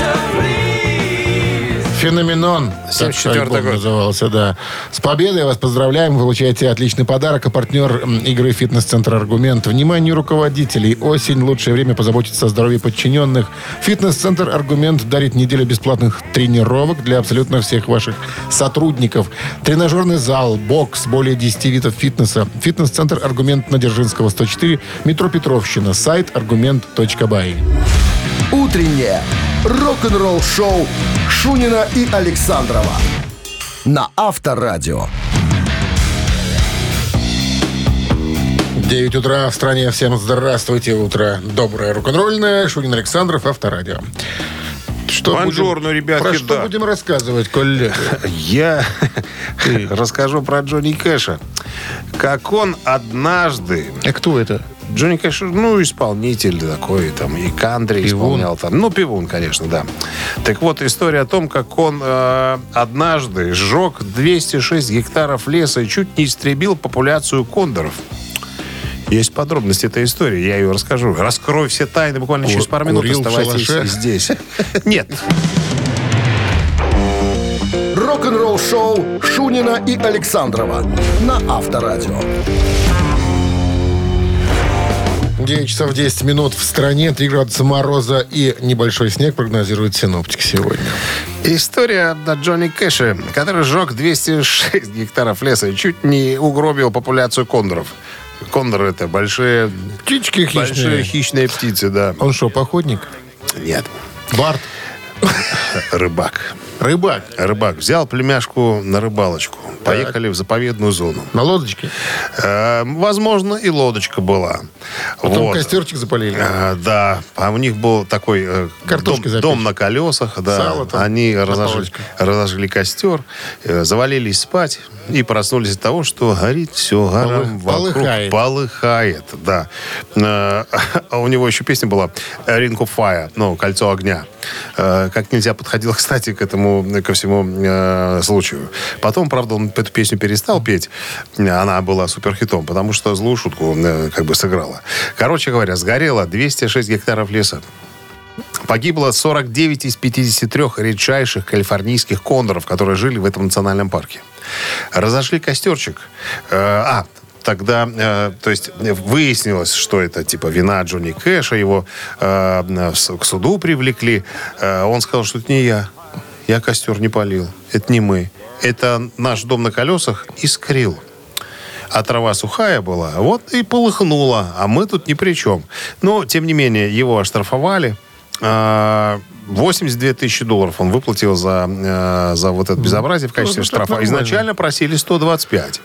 Феноменон. так 74-й альбом год. назывался, да. С победой вас поздравляем. Вы получаете отличный подарок. А партнер игры «Фитнес-центр Аргумент». Вниманию руководителей. Осень. Лучшее время позаботиться о здоровье подчиненных. «Фитнес-центр Аргумент» дарит неделю бесплатных тренировок для абсолютно всех ваших сотрудников. Тренажерный зал, бокс, более 10 видов фитнеса. «Фитнес-центр Аргумент» на Дзержинского, 104. Метро Петровщина. Сайт аргумент.бай. Утреннее рок-н-ролл-шоу Шунина и Александрова на Авторадио. 9 утра в стране. Всем здравствуйте. Утро доброе, рок-н-ролльное. Шунин Александров, Авторадио. Что Бонжорно, будем- ребятки, Про что да. будем рассказывать, коллеги? [laughs] Я [laughs] расскажу про Джонни Кэша. Как он однажды... А кто это? Джонни Кэш, ну, исполнитель такой, там, и кантри Пивун. исполнял там. Ну, пивун, конечно, да. Так вот, история о том, как он э, однажды сжег 206 гектаров леса и чуть не истребил популяцию кондоров. Есть подробности этой истории, я ее расскажу. Раскрою все тайны буквально через пару минут. Оставайтесь шалаше? здесь. [laughs] Нет, Рок-н-ролл-шоу Шунина и Александрова на Авторадио. 9 часов 10 минут в стране, 3 градуса мороза и небольшой снег прогнозируют синоптики сегодня. История о Джонни Кэше, который сжег 206 гектаров леса и чуть не угробил популяцию кондоров. Кондоры это большие, Птички хищные. большие хищные птицы, да. Он что, походник? Нет, Барт? рыбак. Рыбак? Рыбак взял племяшку на рыбалочку. Поехали в заповедную зону. На лодочке? Э, возможно, и лодочка была. Потом Вот. костерчик запалили. Э, да, а у них был такой э, дом, запечь. дом на колесах, да. Сало там Они разожгли, разожгли костер, э, завалились спать и проснулись от того, что горит все горам Полы- вокруг. полыхает. Полыхает, да. Э, [laughs] А у него еще песня была Ring of Fire, ну, кольцо огня. Э, Как нельзя подходил, [laughs] кстати, к этому, ко всему э, случаю. Потом, правда, он эту песню перестал петь. Она была суперхитом, потому что злую шутку э, как бы сыграла. Короче говоря, сгорело 206 гектаров леса. Погибло 49 из 53 редчайших калифорнийских кондоров, которые жили в этом национальном парке. Разошли костерчик. Э, а, тогда, э, то есть, выяснилось, что это типа вина Джонни Кэша, его к суду привлекли. Он сказал, что это не я. Я костер не полил. Это не мы. Это наш дом на колесах искрил. А трава сухая была, вот и полыхнула. А мы тут ни при чем. Но, тем не менее, его оштрафовали. А, 82 тысячи долларов он выплатил за, э, за вот это безобразие в качестве ну, штрафа. Изначально просили 125.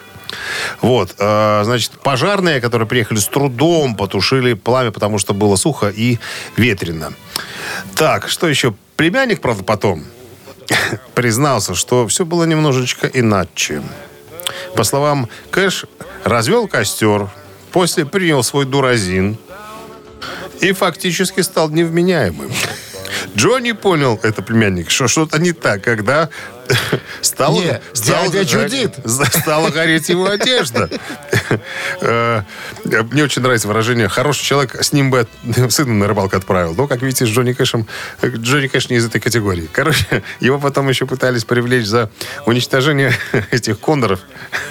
Вот, э, значит, пожарные, которые приехали с трудом, потушили пламя, потому что было сухо и ветрено. Так, что еще? Племянник, правда, потом [laughs] признался, что все было немножечко иначе. По словам Кэш, развел костер, после принял свой дуразин и фактически стал невменяемым. Джонни понял, это племянник, что что-то не так, когда [laughs] стало, Не, стало дядя чудит. стала гореть его одежда. [laughs] Э, Мне очень нравится выражение «хороший человек, с ним бы [laughs] сына на рыбалку отправил». Но, как видите, с Джонни Кэшем... э, Джонни Кэш не из этой категории. Короче, его потом еще пытались привлечь за уничтожение этих кондоров.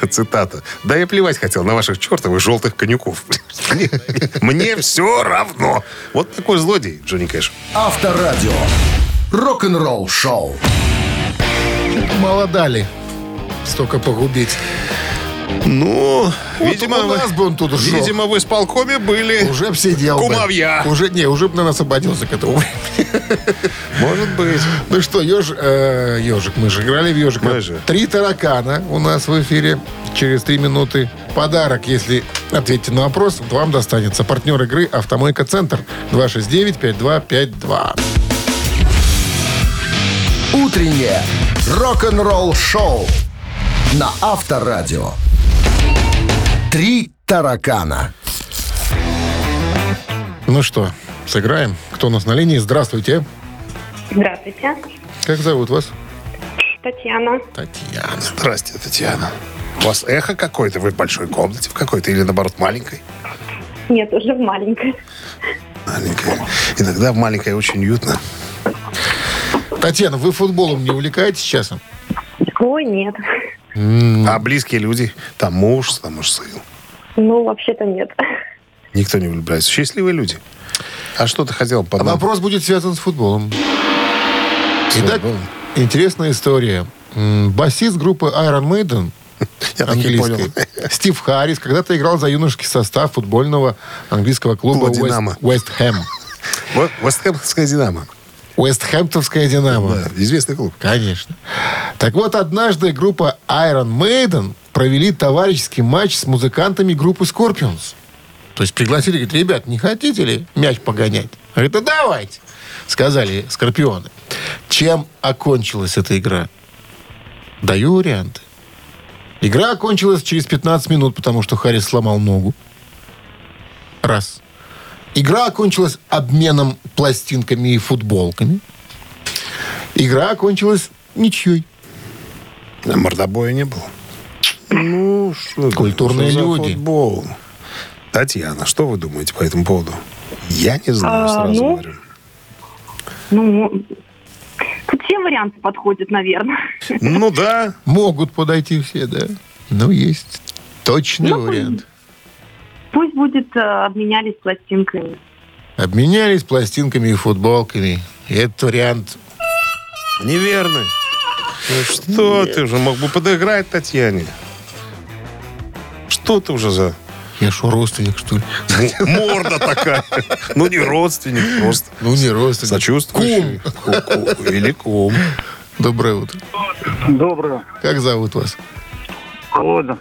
Цитата. «Да я плевать хотел на ваших чертовых желтых конюков. Мне, мне все равно». Вот такой злодей Джонни Кэш. Авторадио. Рок-н-ролл шоу. Мало дали. Столько погубить. Ну, Вот видимо, у нас бы он тут сжег. видимо, в исполкоме были... Уже б сидел бы. Кумовья. Уже, не, уже бы, наверное, освободился к этому времени. Может быть. Ну что, еж, э, ежик, мы же играли в. Мы же. Три таракана у нас в эфире. Через три минуты подарок, если ответите на вопрос, вам достанется. Партнер игры «Автомойка Центр» 269-5252. Утреннее рок-н-ролл шоу на Авторадио. Три таракана. Ну что, сыграем? Кто у нас на линии? Здравствуйте. Здравствуйте, Как зовут вас? Татьяна. Татьяна. Здрасте, Татьяна. У вас эхо какое-то? Вы в большой комнате в какой-то или, наоборот, маленькой? Нет, уже в маленькой. Маленькая. Иногда в маленькой очень уютно. Татьяна, вы футболом не увлекаетесь часом? Ой, нет. А близкие люди, там муж, там муж сын. Ну, вообще-то нет. Никто не влюбляется. Счастливые люди. А что ты хотел А под вопрос будет связан с футболом. с Итак, футболом? интересная история. М, Басист группы Iron Maiden [laughs] Я так и понял. английской, [laughs] Стив Харрис, когда-то играл за юношеский состав футбольного английского клуба Клуба «Динамо». Уэст Хэм. [laughs] «Динамо». Уэстхэмптонская «Динамо». Да, известный клуб. Конечно. Так вот, однажды группа Iron Maiden провели товарищеский матч с музыкантами группы Scorpions. То есть пригласили, говорит, ребят, не хотите ли мяч погонять? Говорит, да давайте, сказали Скорпионы. Чем окончилась эта игра? Даю варианты. Игра окончилась через 15 минут, потому что Харрис сломал ногу. Раз. Игра окончилась обменом пластинками и футболками. Игра окончилась ничьей. А Мордобоя не было. Ну, что Культурные что за люди. футбол? Татьяна, что вы думаете по этому поводу? Я не знаю, А, сразу ну, говорю. Ну, тут все варианты подходят, наверное. Ну да. Могут подойти все, да. Но есть точный Ну, вариант. Пусть будет, э, обменялись пластинками. Обменялись пластинками и футболками. И этот вариант... Неверно. Ну что ты уже мог бы подыграть Татьяне? Что ты уже за Я что, родственник, что ли? морда такая? Ну, не родственник, просто Ну, не родственник. сочувствующий. Ку- ку- Или кум. Доброе утро. Доброе. Как зовут вас? Володя.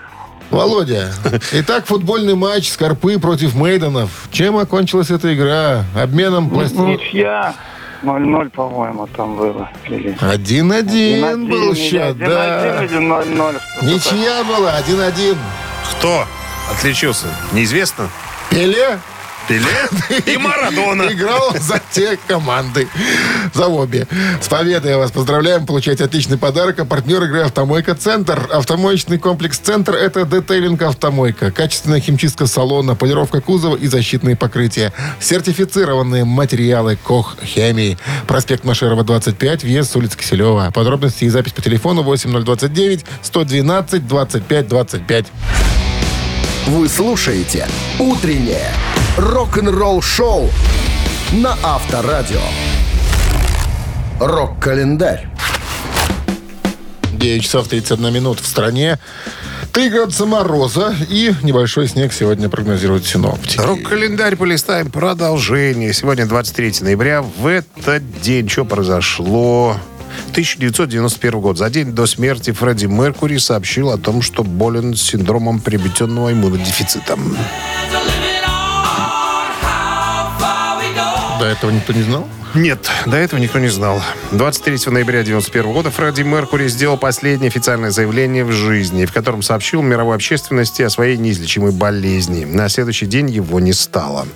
Володя. [laughs] Итак, футбольный матч Скорпы против Мейденов. Чем окончилась эта игра? Обменом пластинок? Ничья. 0-0, по-моему, там было. Или... Один-один был счет, да. 1-1 или 0-0. что-то Ничья была, один-один. Кто отличился? Неизвестно. Пеле Пеле и Марадона. играл за те команды. За обе. С победой вас поздравляем. Получаете отличный подарок. А партнер игры «Автомойка Центр». Автомоечный комплекс «Центр» — это детейлинг «Автомойка». Качественная химчистка салона, полировка кузова и защитные покрытия. Сертифицированные материалы «Кох Хемии». Проспект Машерова, 25, въезд с улицы Киселева. Подробности и запись по телефону 8029 112 25 25. Вы слушаете «Утреннее рок-н-ролл-шоу» на Авторадио. Рок-календарь. 9 часов 31 минут в стране. 3 градуса мороза и небольшой снег сегодня прогнозируют синоптики. Рок-календарь полистаем. Продолжение. Сегодня 23 ноября. В этот день что произошло? 1991 год. За день до смерти Фредди Меркури сообщил о том, что болен синдромом приобретенного иммунодефицитом. До этого никто не знал? Нет, до этого никто не знал. 23 ноября 1991 года Фредди Меркури сделал последнее официальное заявление в жизни, в котором сообщил мировой общественности о своей неизлечимой болезни. На следующий день его не стало.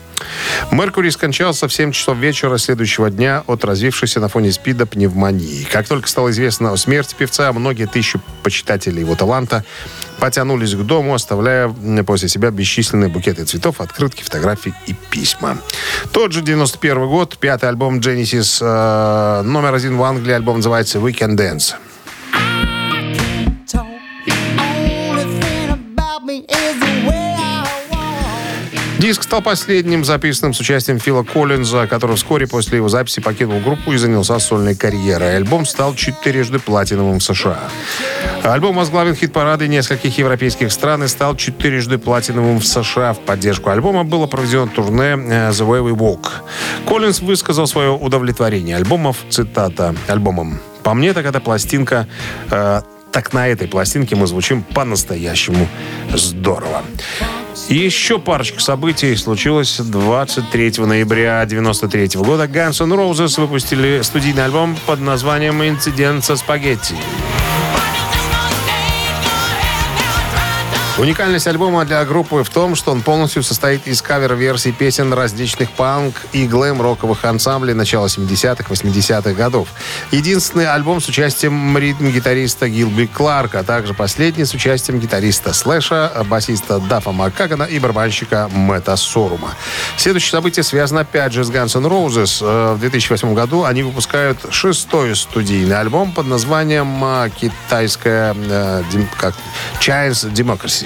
Меркури скончался в 7 часов вечера следующего дня от развившейся на фоне СПИДа пневмонии. Как только стало известно о смерти певца, многие тысячи почитателей его таланта потянулись к дому, оставляя после себя бесчисленные букеты цветов, открытки, фотографии и письма. Тот же 91 год, пятый альбом Genesis, э, номер один в Англии, альбом называется «Weekend Dance». Диск стал последним записанным с участием Фила Коллинза, который вскоре после его записи покинул группу и занялся сольной карьерой. Альбом стал четырежды платиновым в США. Альбом возглавил хит-парады нескольких европейских стран и стал четырежды платиновым в США. В поддержку альбома было проведено турне э, «The Way We Walk». Коллинз высказал свое удовлетворение альбомов, цитата, альбомом. «По мне, так эта пластинка э, так на этой пластинке мы звучим по-настоящему здорово. Еще парочка событий случилось 23 ноября 93 года. Guns N' Roses выпустили студийный альбом под названием «Инцидент со спагетти». Уникальность альбома для группы в том, что он полностью состоит из кавер-версий песен различных панк и глэм-роковых ансамблей начала 70-х, 80-х годов. Единственный альбом с участием ритм-гитариста Гилби Кларка, а также последний с участием гитариста Слэша, басиста Дафа Маккагана и барабанщика Мэтта Сорума. Следующее событие связано опять же с Guns N' Roses. Э, В 2008 году они выпускают шестой студийный альбом под названием э, «Китайская э, как Chinese Democracy».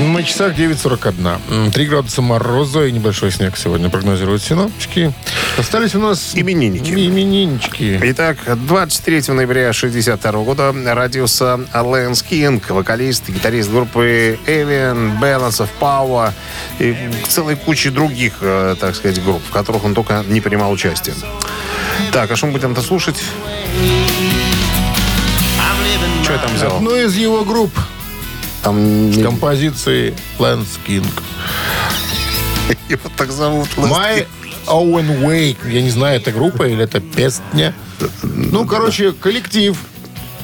На часах 9.41. М, 3 градуса мороза и небольшой снег сегодня прогнозируют синоптики. Остались у нас... Именинники. Имениннички. Итак, 23 ноября 1962 года родился Лэнс Кинг, вокалист гитарист группы Alien, Balance of Power и целой кучи других, э, так сказать, групп, в которых он только не принимал участие. Так, а что мы будем-то слушать? Что я там взял? Одну из его групп Там с композицией Lance King. [laughs] его так зовут. Лэнс My Кинг. Own Way. Я не знаю, это группа или это песня. Ну, короче, коллектив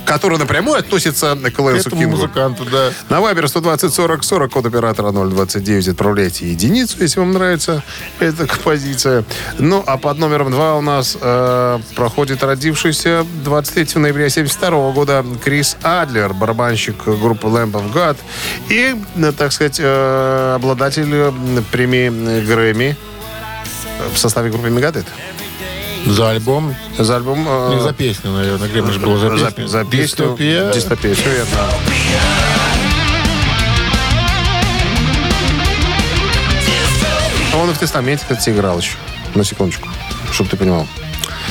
Который напрямую относится к Лэнсу этому Кингу. музыканту, да. На Вайбер 120 40 40, код оператора 029. Отправляйте единицу, если вам нравится эта композиция. Ну, а под номером 2 у нас э, проходит родившийся 23 ноября 72 года Крис Адлер, барабанщик группы Lamb of God и, э, так сказать, э, обладатель премии Грэмми в составе группы Мегадет. За альбом. За альбом... э, Не за песню, наверное. Гремлин же был за за, песню. за песню. Дистопия. Дистопия, все верно. Он и в тестаменте, кстати, играл еще. На секундочку, чтобы ты понимал.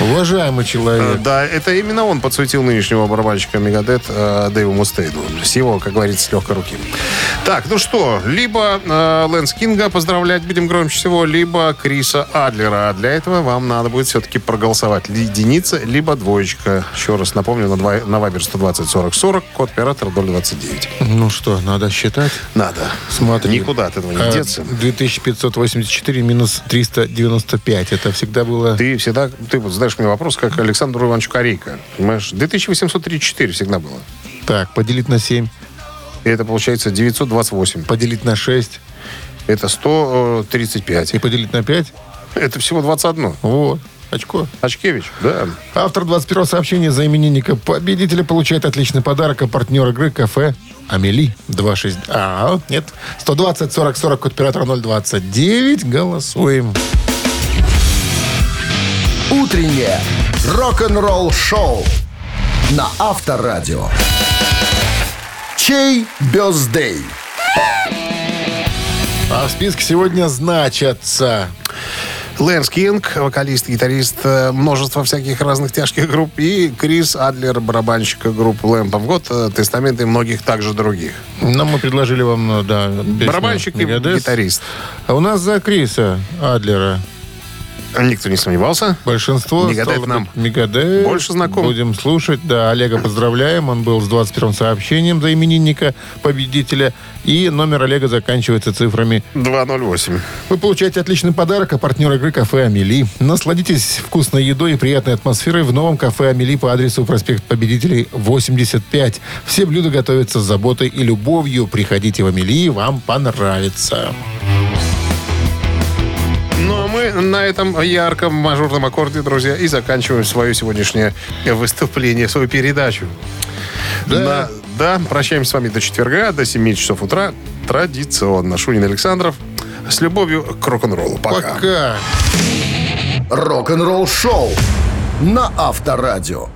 Уважаемый человек. Да, это именно он подсветил нынешнего барабанщика Мегадет э, Дэйву Мустейну. С его, как говорится, с легкой руки. Так, ну что, либо э, Лэнс Кинга поздравлять будем громче всего, либо Криса Адлера. А для этого вам надо будет все-таки проголосовать. Единица, либо двоечка. Еще раз напомню, на, два, на Вайбер 120 40 40, код оператора 029. Ну что, надо считать. Надо. Смотри. Никуда от этого не Э, деться. 2584 минус 395. Это всегда было... Ты всегда, ты вот задаешь мне вопрос, как Александру Ивановичу Корейко. Понимаешь, 2834 всегда было. Так, поделить на 7, И это получается 928. поделить на 6 Это 135. и поделить на 5. Это всего 21. Вот. Очко. Очкевич, да. Автор 21 сообщения за именинника победителя получает отличный подарок, а партнер игры кафе Амели 26... А, нет. 120 40 40 код оператора 029. Голосуем. Утреннее рок-н-ролл-шоу на Авторадио. Чей birthday? А в списке сегодня значатся Лэнс Кинг, вокалист, гитарист э, множества всяких разных тяжких групп, и Крис Адлер, барабанщик группы Lamb of God, э, Testament и многих также других. Ну, мы предложили вам, ну, да, Барабанщик и гитарист. А у нас за Криса Адлера Никто не сомневался. большинство... Мегадет нам Мегадет. больше знаком. Будем слушать. Да, Олега поздравляем. Он был с 21 сообщением за именинника победителя. И номер Олега заканчивается цифрами 208. Вы получаете отличный подарок, а партнер игры кафе «Амели». Насладитесь вкусной едой и приятной атмосферой в новом кафе «Амели» по адресу проспект Победителей, 85. Все блюда готовятся с заботой и любовью. Приходите в «Амели», вам понравится. Мы на этом ярком мажорном аккорде, друзья, и заканчиваем свое сегодняшнее выступление, свою передачу. Да. да, прощаемся с вами до четверга, до 7 часов утра. Традиционно. Шунин Александров. С любовью к рок-н-роллу. Пока. Пока. Рок-н-ролл-шоу на Авторадио.